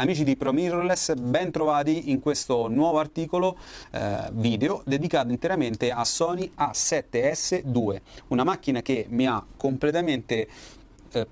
Amici di ProMirrorless, ben trovati in questo nuovo articolo eh, video dedicato interamente a Sony A7S2, una macchina che mi ha completamente eh,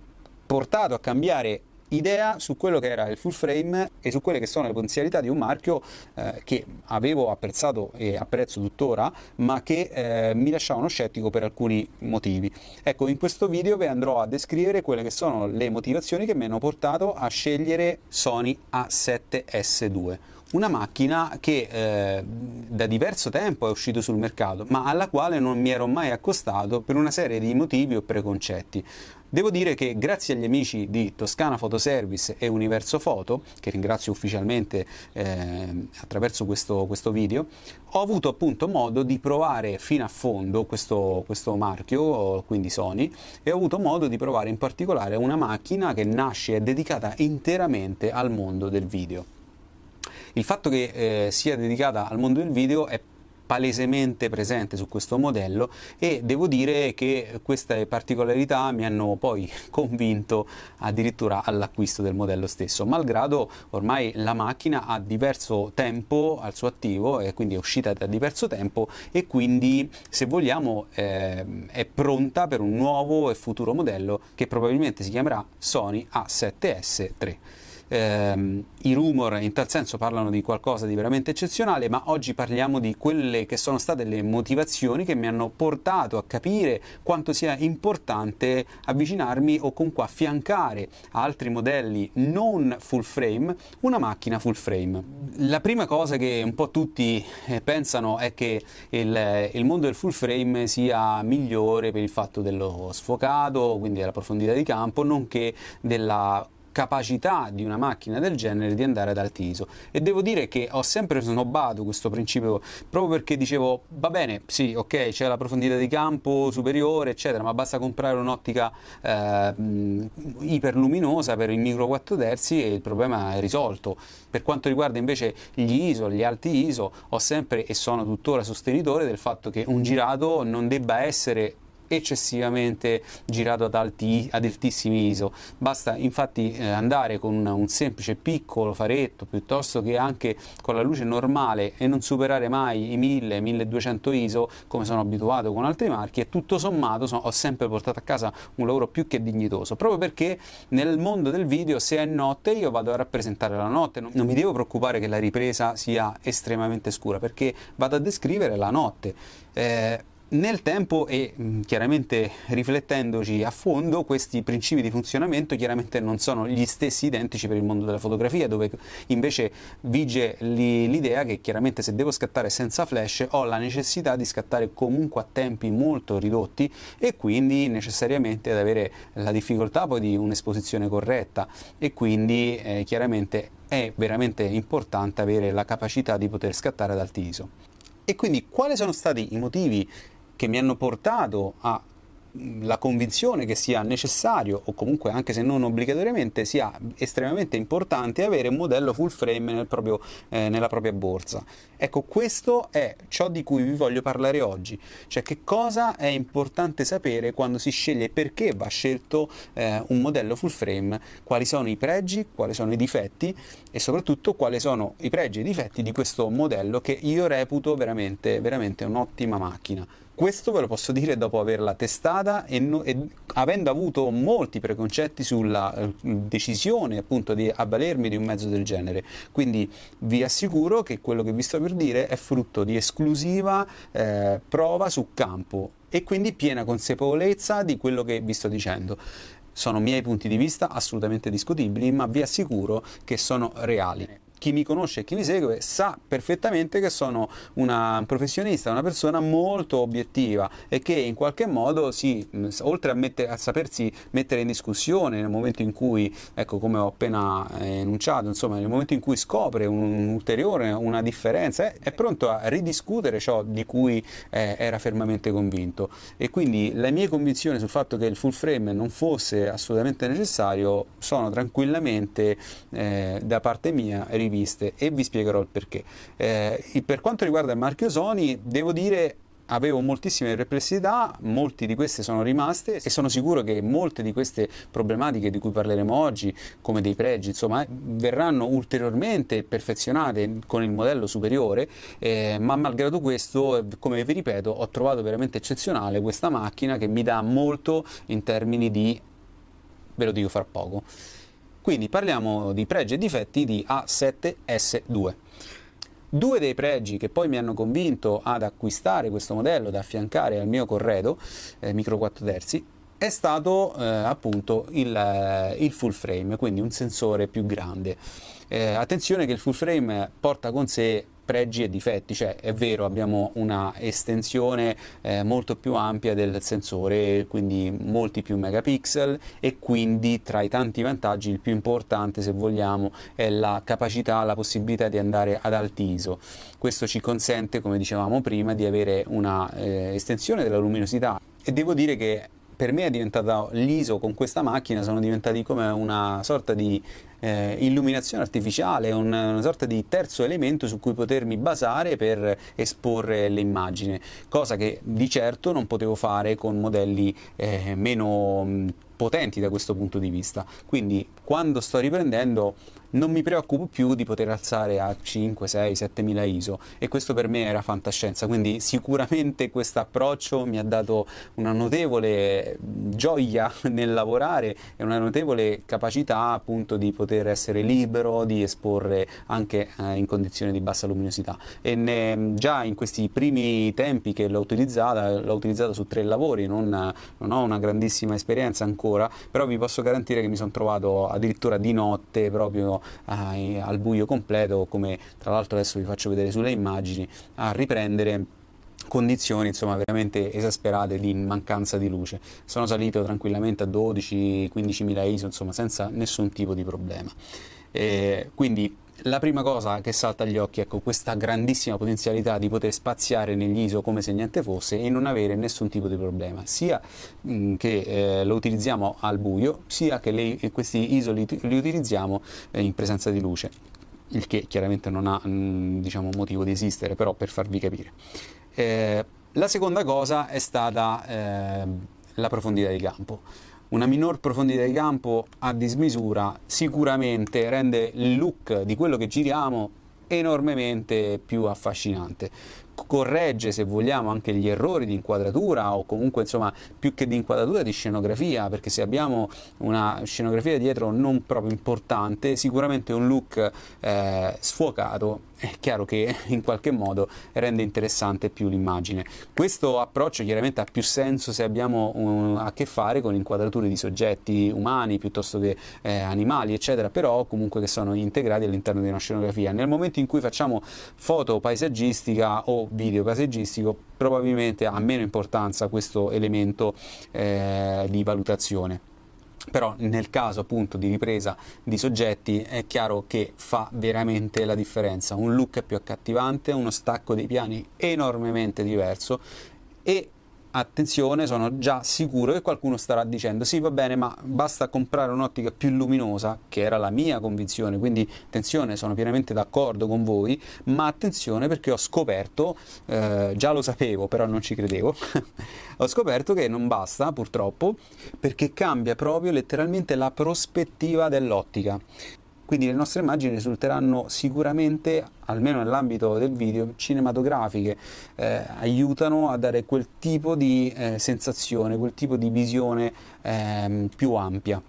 portato a cambiare idea su quello che era il full frame e su quelle che sono le potenzialità di un marchio eh, che avevo apprezzato e apprezzo tuttora, ma che eh, mi lasciavano scettico per alcuni motivi. Ecco, in questo video vi andrò a descrivere quelle che sono le motivazioni che mi hanno portato a scegliere Sony A7S2 una macchina che eh, da diverso tempo è uscita sul mercato, ma alla quale non mi ero mai accostato per una serie di motivi o preconcetti. Devo dire che grazie agli amici di Toscana Fotoservice e Universo Foto, che ringrazio ufficialmente eh, attraverso questo, questo, video, ho avuto appunto modo di provare fino a fondo questo, questo marchio, quindi Sony, e ho avuto modo di provare in particolare una macchina che nasce e è dedicata interamente al mondo del video. Il fatto che eh, sia dedicata al mondo del video è palesemente presente su questo modello e devo dire che queste particolarità mi hanno poi convinto addirittura all'acquisto del modello stesso, malgrado ormai la macchina ha diverso tempo al suo attivo e quindi è uscita da diverso tempo e quindi se vogliamo eh, è pronta per un nuovo e futuro modello che probabilmente si chiamerà Sony A7S 3. Eh, I rumor in tal senso parlano di qualcosa di veramente eccezionale, ma oggi parliamo di quelle che sono state le motivazioni che mi hanno portato a capire quanto sia importante avvicinarmi o comunque affiancare a altri modelli non full frame una macchina full frame. La prima cosa che un po' tutti eh, pensano è che il, il mondo del full frame sia migliore per il fatto dello sfocato, quindi della profondità di campo, nonché della capacità di una macchina del genere di andare ad alti ISO e devo dire che ho sempre snobbato questo principio proprio perché dicevo va bene sì ok c'è la profondità di campo superiore eccetera ma basta comprare un'ottica eh, iperluminosa per il micro 4 terzi e il problema è risolto. Per quanto riguarda invece gli ISO gli alti ISO ho sempre e sono tuttora sostenitore del fatto che un girato non debba essere eccessivamente girato ad, alti, ad altissimi ISO. Basta infatti eh, andare con un, semplice piccolo faretto piuttosto che anche con la luce normale e non superare mai i 1000-1200 ISO come sono abituato con altri marchi e tutto sommato sono, ho sempre portato a casa un lavoro più che dignitoso proprio perché nel mondo del video se è notte io vado a rappresentare la notte non, non mi devo preoccupare che la ripresa sia estremamente scura perché vado a descrivere la notte eh, nel tempo e mm, chiaramente riflettendoci a fondo, questi principi di funzionamento chiaramente non sono gli stessi identici per il mondo della fotografia, dove invece vige l'idea che chiaramente se devo scattare senza flash ho la necessità di scattare comunque a tempi molto ridotti e quindi necessariamente ad avere la difficoltà poi di un'esposizione corretta e quindi eh, chiaramente è veramente importante avere la capacità di poter scattare ad alti ISO. E quindi quali sono stati i motivi che mi hanno portato a la convinzione che sia necessario o comunque anche se non obbligatoriamente sia estremamente importante avere un modello full frame nel proprio, eh, nella propria borsa. Ecco, questo è ciò di cui vi voglio parlare oggi, cioè che cosa è importante sapere quando si sceglie perché va scelto eh, un modello full frame, quali sono i pregi, quali sono i difetti e soprattutto quali sono i pregi e i difetti di questo modello che io reputo veramente, veramente un'ottima macchina. Questo ve lo posso dire dopo averla testata e, no, e avendo avuto molti preconcetti sulla eh, decisione appunto di avvalermi di un mezzo del genere. Quindi vi assicuro che quello che vi sto per dire è frutto di esclusiva eh, prova su campo e quindi piena consapevolezza di quello che vi sto dicendo. Sono miei punti di vista assolutamente discutibili, ma vi assicuro che sono reali. Chi mi conosce e chi mi segue sa perfettamente che sono una professionista, una persona molto obiettiva e che in qualche modo si, oltre a, mettere, a sapersi mettere in discussione nel momento in cui, ecco come ho appena eh, enunciato, insomma nel momento in cui scopre un, un una differenza, è, è, pronto a ridiscutere ciò di cui eh, era fermamente convinto. E quindi le mie convinzioni sul fatto che il full frame non fosse assolutamente necessario sono tranquillamente eh, da parte mia riviste e vi spiegherò il perché. Eh, per quanto riguarda il marchio Sony, devo dire avevo moltissime perplessità, molte di queste sono rimaste e sono sicuro che molte di queste problematiche di cui parleremo oggi, come dei pregi, insomma, verranno ulteriormente perfezionate con il modello superiore, eh, ma malgrado questo, come vi ripeto, ho trovato veramente eccezionale questa macchina che mi dà molto in termini di, ve lo dico fra poco. Quindi parliamo di pregi e difetti di A7S2. Due dei pregi che poi mi hanno convinto ad acquistare questo modello da affiancare al mio corredo eh, micro 4 terzi è stato eh, appunto il, eh, il, full frame, quindi un sensore più grande. Eh, attenzione che il full frame porta con sé pregi e difetti, cioè è vero abbiamo una estensione eh, molto più ampia del sensore, quindi molti più megapixel e quindi tra i tanti vantaggi il più importante se vogliamo è la capacità, la possibilità di andare ad alti ISO. Questo ci consente, come dicevamo prima, di avere una eh, estensione della luminosità e devo dire che per me è diventata l'ISO con questa macchina sono diventati come una sorta di eh, illuminazione artificiale, un, una sorta di terzo elemento su cui potermi basare per esporre l'immagine, cosa che di certo non potevo fare con modelli eh, meno potenti da questo punto di vista. Quindi quando sto riprendendo non mi preoccupo più di poter alzare a 5, 6, 7000 ISO. E questo per me era fantascienza, quindi sicuramente questo approccio mi ha dato una notevole gioia nel lavorare e una notevole capacità appunto di poter essere libero, di esporre anche eh, in condizioni di bassa luminosità. E ne, già in questi primi tempi che l'ho utilizzata, l'ho utilizzata su tre lavori, non, non ho una grandissima esperienza ancora, però vi posso garantire che mi sono trovato addirittura di notte proprio eh, al buio completo, come tra l'altro adesso vi faccio vedere sulle immagini, a riprendere condizioni insomma veramente esasperate di mancanza di luce. Sono salito tranquillamente a 12-15 mila ISO insomma senza nessun tipo di problema. E quindi la prima cosa che salta agli occhi è ecco, questa grandissima potenzialità di poter spaziare negli ISO come se niente fosse e non avere nessun tipo di problema, sia mm, che eh, lo utilizziamo al buio, sia che le, questi ISO li, li utilizziamo eh, in presenza di luce, il che chiaramente non ha mm, diciamo, motivo di esistere, però per farvi capire. Eh, la seconda cosa è stata eh, la profondità di campo una minor profondità di campo a dismisura sicuramente rende il look di quello che giriamo enormemente più affascinante corregge se vogliamo anche gli errori di inquadratura o comunque insomma più che di inquadratura di scenografia perché se abbiamo una scenografia dietro non proprio importante sicuramente un look eh, sfuocato è chiaro che in qualche modo rende interessante più l'immagine. Questo approccio chiaramente ha più senso se abbiamo un, a che fare con inquadrature di soggetti umani piuttosto che eh, animali, eccetera, però comunque che sono integrati all'interno di una scenografia. Nel momento in cui facciamo foto paesaggistica o video paesaggistico, probabilmente ha meno importanza questo elemento eh, di valutazione. Però nel caso appunto di ripresa di soggetti è chiaro che fa veramente la differenza, un look più accattivante, uno stacco dei piani enormemente diverso e attenzione, sono già sicuro che qualcuno starà dicendo sì va bene ma basta comprare un'ottica più luminosa, che era la mia convinzione, quindi attenzione, sono pienamente d'accordo con voi, ma attenzione perché ho scoperto, eh, già lo sapevo però non ci credevo, ho scoperto che non basta purtroppo perché cambia proprio letteralmente la prospettiva dell'ottica. Quindi le nostre immagini risulteranno sicuramente, almeno nell'ambito del video, cinematografiche, eh, aiutano a dare quel tipo di eh, sensazione, quel tipo di visione eh, più ampia.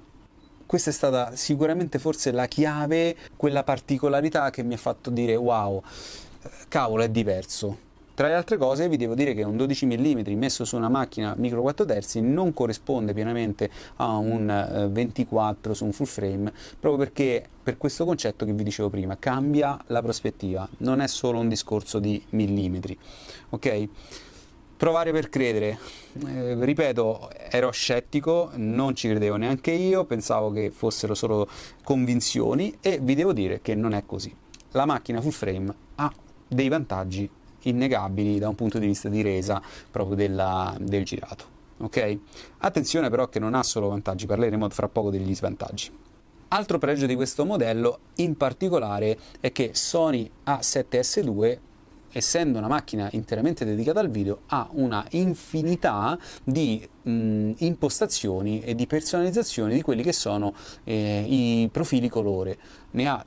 Questa è stata sicuramente forse la chiave, quella particolarità che mi ha fatto dire wow, cavolo è diverso, Tra le altre cose vi devo dire che un 12 mm messo su una macchina micro 4 terzi non corrisponde pienamente a un 24 su un full frame, proprio perché per questo concetto che vi dicevo prima, cambia la prospettiva, non è solo un discorso di millimetri, ok? Provare per credere, eh, ripeto, ero scettico, non ci credevo neanche io, pensavo che fossero solo convinzioni e vi devo dire che non è così. La macchina full frame ha dei vantaggi innegabili da un punto di vista di resa proprio della, del girato. Ok? Attenzione però che non ha solo vantaggi, parleremo fra poco degli svantaggi. Altro pregio di questo modello in particolare è che Sony A7S2 essendo una macchina interamente dedicata al video, ha una infinità di mh, impostazioni e di personalizzazioni di quelli che sono eh, i profili colore. Ne ha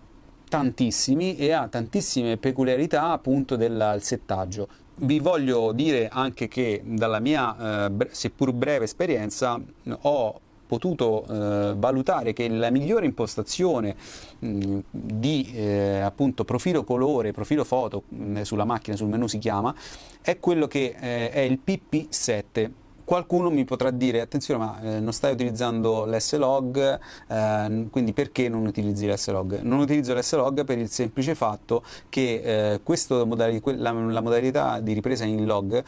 tantissimi e ha tantissime peculiarità appunto del settaggio. Vi voglio dire anche che dalla mia eh, seppur breve esperienza ho potuto eh, valutare che la migliore impostazione mh, di eh, appunto profilo colore, profilo foto mh, sulla macchina, sul menu si chiama, è quello che eh, è il PP7 qualcuno mi potrà dire attenzione ma eh, non stai utilizzando l'slog eh, quindi perché non utilizzi l'slog? Non utilizzo l'slog per il semplice fatto che eh, modalità, la, la modalità di ripresa in log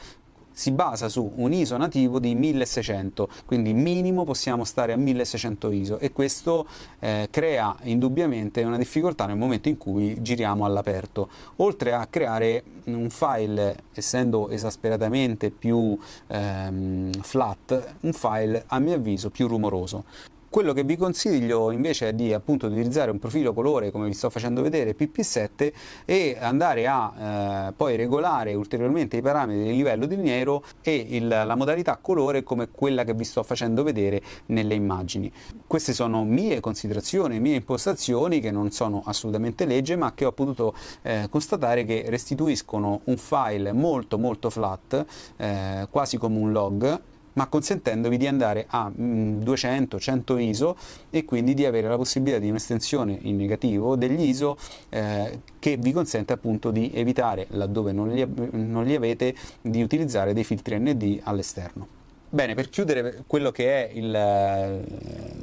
si basa su un ISO nativo di 1600, quindi minimo possiamo stare a 1600 ISO e questo eh, crea indubbiamente una difficoltà nel momento in cui giriamo all'aperto, oltre a creare un file, essendo esasperatamente più ehm, flat, un file a mio avviso più rumoroso. Quello che vi consiglio invece è di appunto utilizzare un profilo colore come vi sto facendo vedere PP7 e andare a eh, poi regolare ulteriormente i parametri di livello di nero e il, la modalità colore come quella che vi sto facendo vedere nelle immagini. Queste sono mie considerazioni, mie impostazioni che non sono assolutamente legge ma che ho potuto eh, constatare che restituiscono un file molto molto flat, eh, quasi come un log ma consentendovi di andare a 200-100 mm, ISO e quindi di avere la possibilità di un'estensione in negativo degli ISO eh, che vi consente appunto di evitare, laddove non li, non li avete, di utilizzare dei filtri ND all'esterno. Bene, per chiudere quello che è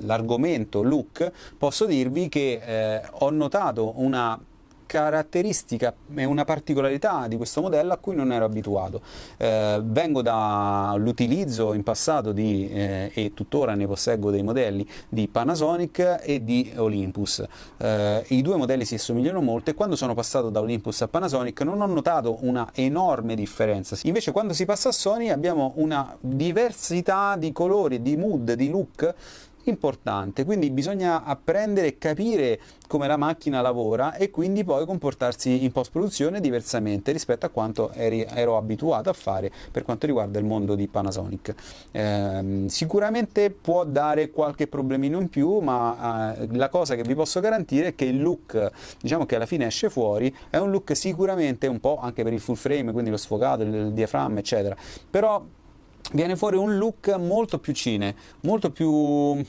l'argomento look, posso dirvi che eh, ho notato una caratteristica e una particolarità di questo modello a cui non ero abituato. Eh, vengo dall'utilizzo in passato di, eh, e tuttora ne posseggo dei modelli di Panasonic e di Olympus. Eh, I due modelli si assomigliano molto e quando sono passato da Olympus a Panasonic non ho notato una enorme differenza. Invece quando si passa a Sony abbiamo una diversità di colori, di mood, di look importante, quindi bisogna apprendere e capire come la macchina lavora e quindi poi comportarsi in post produzione diversamente rispetto a quanto eri, ero abituato a fare per quanto riguarda il mondo di Panasonic. Eh, sicuramente può dare qualche problemino in più, ma eh, la cosa che vi posso garantire è che il look, diciamo che alla fine esce fuori, è un look sicuramente un po' anche per il full frame, quindi lo sfocato, il, il diaframma, eccetera. Però viene fuori un look molto più cine, molto più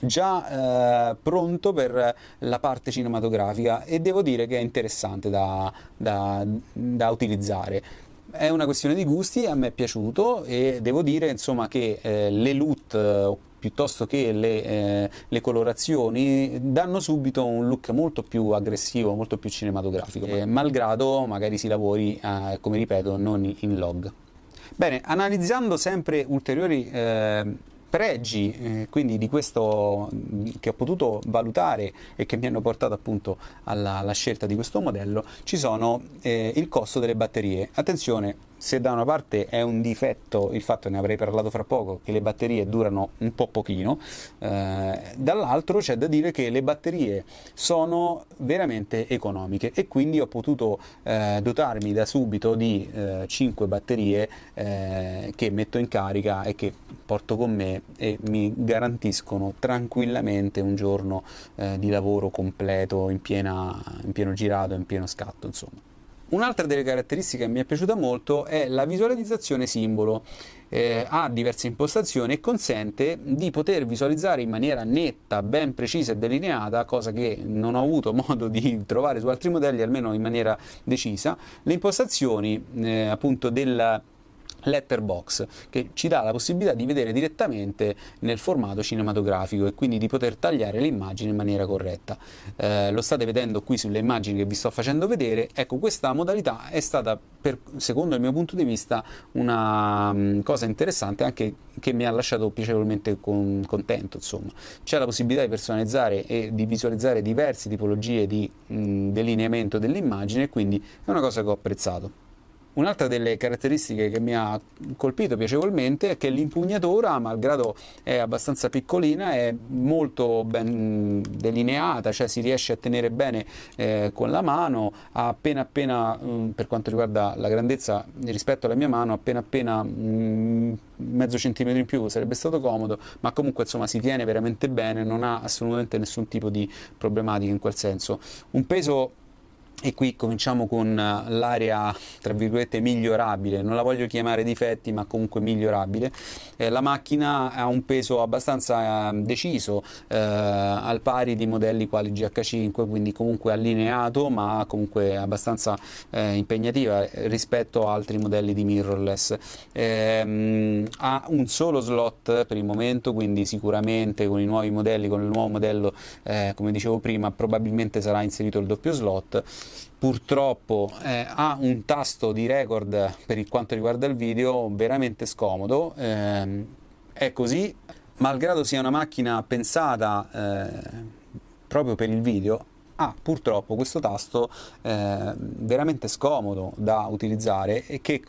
già eh, pronto per la parte cinematografica e devo dire che è interessante da, da, da utilizzare è una questione di gusti, a me è piaciuto e devo dire insomma che eh, le LUT piuttosto che le, eh, le, colorazioni danno subito un look molto più aggressivo, molto più cinematografico, eh, malgrado magari si lavori, come ripeto, non in log. Bene, analizzando sempre ulteriori eh, pregi eh, quindi di questo che ho potuto valutare e che mi hanno portato appunto alla, alla scelta di questo modello ci sono eh, il costo delle batterie. Attenzione se da una parte è un difetto il fatto, ne avrei parlato fra poco, che le batterie durano un po' pochino, eh, dall'altro c'è da dire che le batterie sono veramente economiche e quindi ho potuto eh, dotarmi da subito di eh, 5 batterie eh, che metto in carica e che porto con me e mi garantiscono tranquillamente un giorno eh, di lavoro completo in, piena, in pieno girato, in pieno scatto insomma. Un'altra delle caratteristiche che mi è piaciuta molto è la visualizzazione simbolo. Eh, ha diverse impostazioni e consente di poter visualizzare in maniera netta, ben precisa e delineata, cosa che non ho avuto modo di trovare su altri modelli, almeno in maniera decisa, le impostazioni eh, appunto del letterbox che ci dà la possibilità di vedere direttamente nel formato cinematografico e quindi di poter tagliare le immagini in maniera corretta. Eh, lo state vedendo qui sulle immagini che vi sto facendo vedere, ecco questa modalità è stata per, secondo il mio punto di vista una um, cosa interessante anche che mi ha lasciato piacevolmente con, contento insomma. C'è la possibilità di personalizzare e di visualizzare diverse tipologie di mh, mm, delineamento dell'immagine quindi è una cosa che ho apprezzato. Un'altra delle caratteristiche che mi ha colpito piacevolmente è che l'impugnatura, malgrado è abbastanza piccolina, è molto ben delineata, cioè si riesce a tenere bene eh, con la mano, appena appena, mh, mm, per quanto riguarda la grandezza rispetto alla mia mano, appena appena mh, mm, mezzo centimetro in più sarebbe stato comodo, ma comunque insomma si tiene veramente bene, non ha assolutamente nessun tipo di problematica in quel senso. Un peso e qui cominciamo con eh, l'area tra virgolette migliorabile, non la voglio chiamare difetti ma comunque migliorabile. Eh, la macchina ha un peso abbastanza eh, deciso, eh, al pari di modelli quali GH5, quindi comunque allineato ma comunque abbastanza eh, impegnativa rispetto a altri modelli di mirrorless. Ehm, ha un solo slot per il momento, quindi sicuramente con i nuovi modelli, con il nuovo modello, eh, come dicevo prima, probabilmente sarà inserito il doppio slot purtroppo eh, ha un tasto di record per quanto riguarda il video veramente scomodo. Eh, è così malgrado sia una macchina pensata eh, proprio per il video ha purtroppo questo tasto eh, veramente scomodo da utilizzare e che,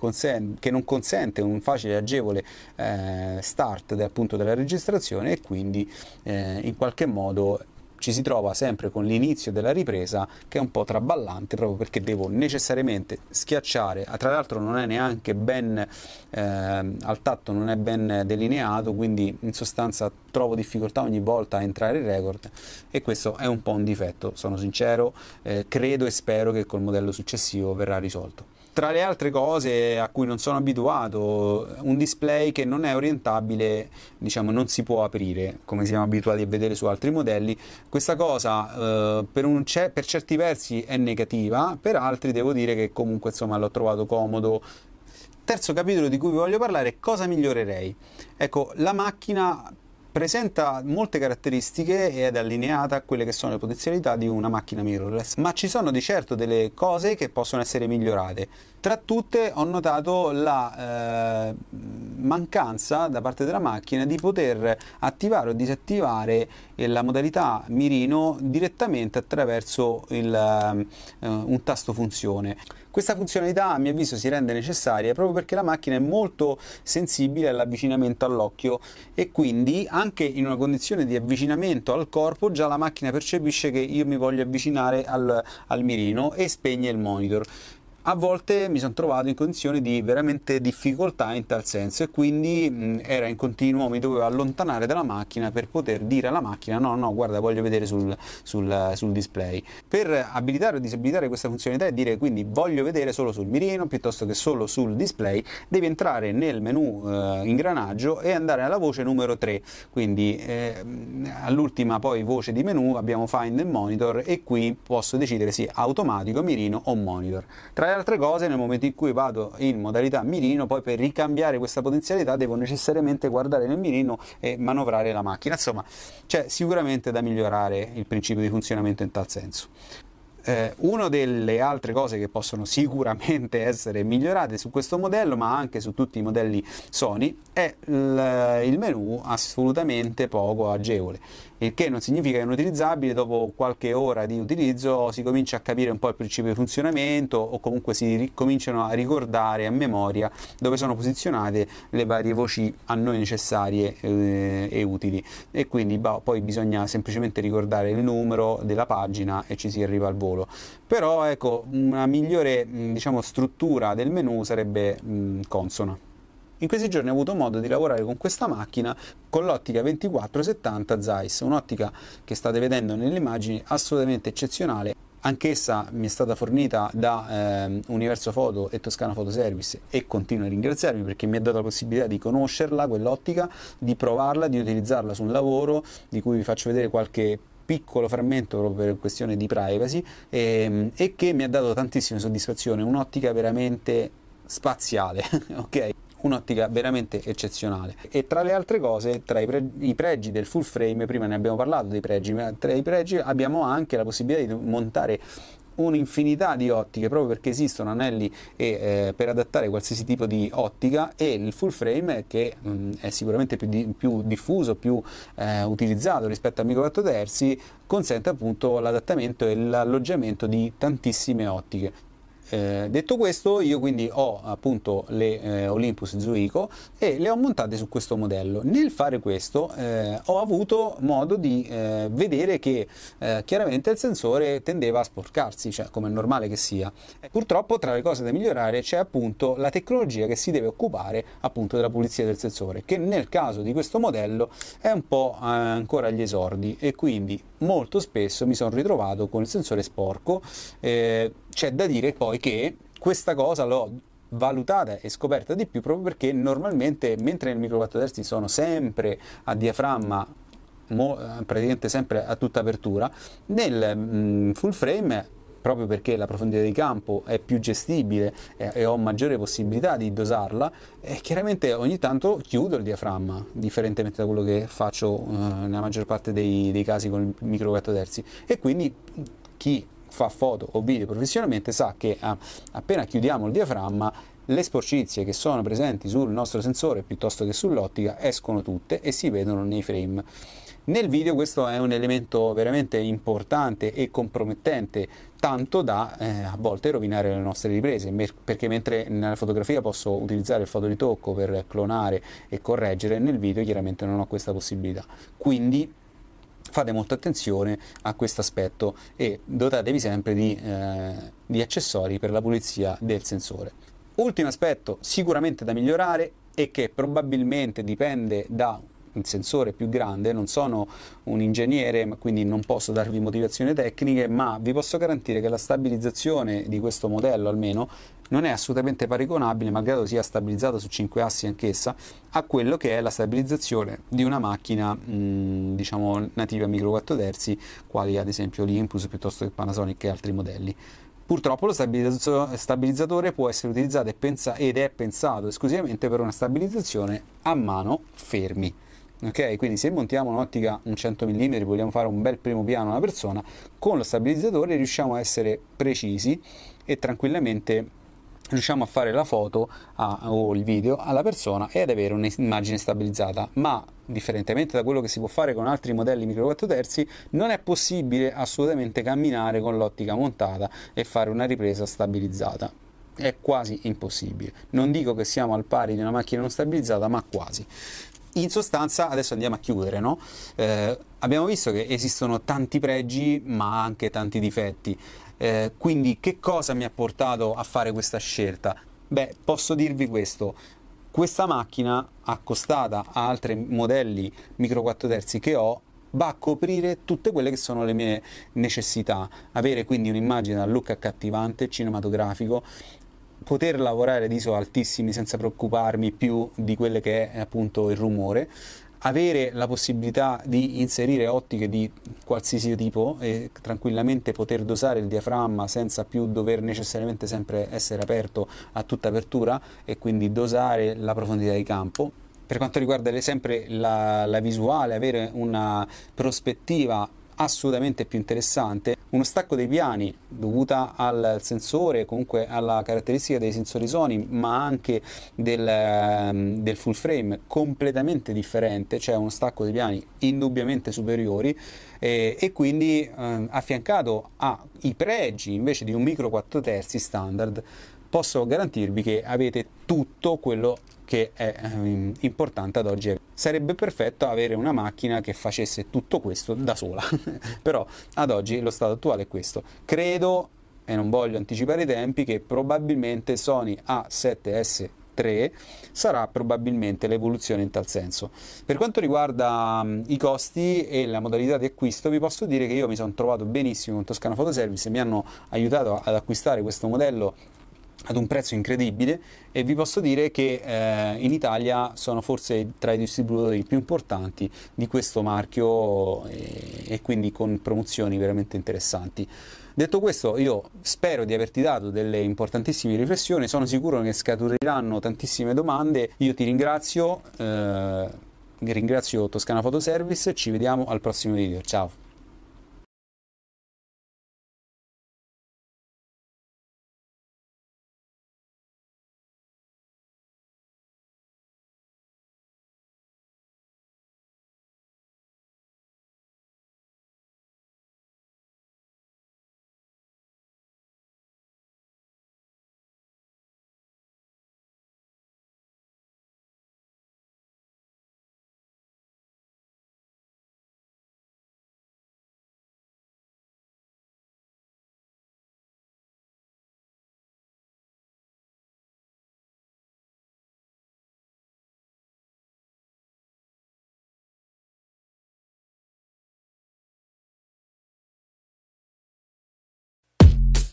che, non consente un facile e agevole eh, start appunto della registrazione e quindi eh, in qualche modo ci si trova sempre con l'inizio della ripresa che è un po' traballante proprio perché devo necessariamente schiacciare, tra l'altro non è neanche ben eh, al tatto, non è ben delineato, quindi in sostanza trovo difficoltà ogni volta a entrare in record e questo è un po' un difetto, sono sincero, eh, credo e spero che col modello successivo verrà risolto. Tra le altre cose a cui non sono abituato, un display che non è orientabile, diciamo, non si può aprire, come siamo abituati a vedere su altri modelli. Questa cosa eh, per, ce- per certi versi è negativa, per altri devo dire che comunque insomma l'ho trovato comodo terzo capitolo di cui vi voglio parlare è cosa migliorerei. Ecco, la macchina presenta molte caratteristiche ed è allineata a quelle che sono le potenzialità di una macchina mirrorless, ma ci sono di certo delle cose che possono essere migliorate. Tra tutte ho notato la eh, mancanza da parte della macchina di poter attivare o disattivare la modalità mirino direttamente attraverso il, eh, un tasto funzione. Questa funzionalità a mio avviso si rende necessaria proprio perché la macchina è molto sensibile all'avvicinamento all'occhio e quindi anche in una condizione di avvicinamento al corpo già la macchina percepisce che io mi voglio avvicinare al, al mirino e spegne il monitor a volte mi sono trovato in condizioni di veramente difficoltà in tal senso e quindi mh, era in continuo, mi dovevo allontanare dalla macchina per poter dire alla macchina no, no, guarda, voglio vedere sul, sul, sul display. Per abilitare o disabilitare questa funzionalità e dire quindi voglio vedere solo sul mirino piuttosto che solo sul display, devi entrare nel menu eh, ingranaggio e andare alla voce numero 3, quindi eh, all'ultima poi voce di menu abbiamo Find and Monitor e qui posso decidere se automatico, mirino o monitor. Tra le altre cose, nel momento in cui vado in modalità mirino, poi per ricambiare questa potenzialità devo necessariamente guardare nel mirino e manovrare la macchina. Insomma, c'è sicuramente da migliorare il principio di funzionamento in tal senso. Eh, una delle altre cose che possono sicuramente essere migliorate su questo modello, ma anche su tutti i modelli Sony, è il, il menu assolutamente poco agevole il che non significa che è inutilizzabile, dopo qualche ora di utilizzo si comincia a capire un po' il principio di funzionamento o comunque si cominciano a ricordare a memoria dove sono posizionate le varie voci a noi necessarie eh, e utili e quindi bah, poi bisogna semplicemente ricordare il numero della pagina e ci si arriva al volo. Però ecco, una migliore diciamo, struttura del menu sarebbe mh, consona. In questi giorni ho avuto modo di lavorare con questa macchina con l'ottica 2470 Zeiss, un'ottica che state vedendo nelle immagini assolutamente eccezionale Anch'essa mi è stata fornita da eh, Universo Foto e Toscana Foto Service e continuo a ringraziarmi perché mi ha dato la possibilità di conoscerla, quell'ottica, di provarla, di utilizzarla su un lavoro di cui vi faccio vedere qualche piccolo frammento proprio per questione di privacy e, ehm, e che mi ha dato tantissime soddisfazioni, un'ottica veramente spaziale, ok? Un'ottica veramente eccezionale. E tra le altre cose, tra i, pre- i, pregi del full frame, prima ne abbiamo parlato dei pregi, ma tra i pregi abbiamo anche la possibilità di montare un'infinità di ottiche proprio perché esistono anelli e, eh, per adattare qualsiasi tipo di ottica e il full frame che mh, mm, è sicuramente più, di, più diffuso, più eh, utilizzato rispetto al micro 4 terzi consente appunto l'adattamento e l'alloggiamento di tantissime ottiche eh, detto questo, io quindi ho appunto le eh, Olympus Zuico e le ho montate su questo modello. Nel fare questo eh, ho avuto modo di eh, vedere che eh, chiaramente il sensore tendeva a sporcarsi, cioè come è normale che sia. Purtroppo tra le cose da migliorare c'è appunto la tecnologia che si deve occupare appunto della pulizia del sensore, che nel caso di questo modello è un po' ancora agli esordi e quindi molto spesso mi sono ritrovato con il sensore sporco. C'è da dire poi che questa cosa l'ho valutata e scoperta di più proprio perché normalmente mentre nel micro 4 terzi sono sempre a diaframma mo, praticamente sempre a tutta apertura nel mm, full frame proprio perché la profondità di campo è più gestibile e, e ho maggiore possibilità di dosarla e chiaramente ogni tanto chiudo il diaframma differentemente da quello che faccio uh, nella maggior parte dei, dei casi con il micro 4 terzi e quindi chi fa foto o video professionalmente sa che ah, appena chiudiamo il diaframma le sporcizie che sono presenti sul nostro sensore piuttosto che sull'ottica escono tutte e si vedono nei frame. Nel video questo è un elemento veramente importante e compromettente, tanto da eh, a volte rovinare le nostre riprese, perché mentre nella fotografia posso utilizzare il fotoritocco per clonare e correggere, nel video chiaramente non ho questa possibilità. Quindi fate molta attenzione a questo aspetto e dotatevi sempre di, eh, di accessori per la pulizia del sensore. Ultimo aspetto sicuramente da migliorare e che probabilmente dipende da un sensore più grande, non sono un ingegnere, quindi non posso darvi motivazioni tecniche, ma vi posso garantire che la stabilizzazione di questo modello almeno non è assolutamente paragonabile, malgrado sia stabilizzata su 5 assi anch'essa, a quello che è la stabilizzazione di una macchina mh, diciamo nativa micro 4 terzi, quali ad esempio l'Impulse piuttosto che Panasonic e altri modelli. Purtroppo lo stabilizzatore può essere utilizzato ed è pensato esclusivamente per una stabilizzazione a mano fermi. Ok, quindi se montiamo un'ottica un 100 mm, vogliamo fare un bel primo piano a una persona, con lo stabilizzatore riusciamo a essere precisi e tranquillamente riusciamo a fare la foto a, o il video alla persona e ad avere un'immagine stabilizzata, ma differentemente da quello che si può fare con altri modelli micro 4 terzi, non è possibile assolutamente camminare con l'ottica montata e fare una ripresa stabilizzata. È quasi impossibile. Non dico che siamo al pari di una macchina non stabilizzata, ma quasi. In sostanza, adesso andiamo a chiudere, no? eh, abbiamo visto che esistono tanti pregi, ma anche tanti difetti. Eh, quindi che cosa mi ha portato a fare questa scelta? Beh, posso dirvi questo. Questa macchina accostata a altri modelli micro 4 terzi che ho va a coprire tutte quelle che sono le mie necessità, avere quindi un'immagine dal look accattivante, cinematografico, poter lavorare ad ISO altissimi senza preoccuparmi più di quello che è appunto il rumore, avere la possibilità di inserire ottiche di qualsiasi tipo e tranquillamente poter dosare il diaframma senza più dover necessariamente sempre essere aperto a tutta apertura e quindi dosare la profondità di campo. Per quanto riguarda sempre la, la visuale, avere una prospettiva assolutamente più interessante. Uno stacco dei piani dovuta al sensore, comunque alla caratteristica dei sensori Sony, ma anche del, ehm, del full frame completamente differente, cioè uno stacco dei piani indubbiamente superiori eh, e quindi eh, affiancato ai pregi invece di un micro 4 terzi standard posso garantirvi che avete tutto quello che è eh, importante ad oggi. Sarebbe perfetto avere una macchina che facesse tutto questo da sola, però ad oggi lo stato attuale è questo. Credo, e non voglio anticipare i tempi, che probabilmente Sony A7S 3 sarà probabilmente l'evoluzione in tal senso. Per quanto riguarda um, i costi e la modalità di acquisto, vi posso dire che io mi sono trovato benissimo con Toscana Fotoservice e mi hanno aiutato ad acquistare questo modello ad un prezzo incredibile e vi posso dire che eh, in Italia sono forse tra i distributori più importanti di questo marchio e, e quindi con promozioni veramente interessanti. Detto questo, io spero di averti dato delle importantissime riflessioni, sono sicuro che scaturiranno tantissime domande. Io ti ringrazio, eh, ringrazio Toscana Fotoservice, ci vediamo al prossimo video. Ciao!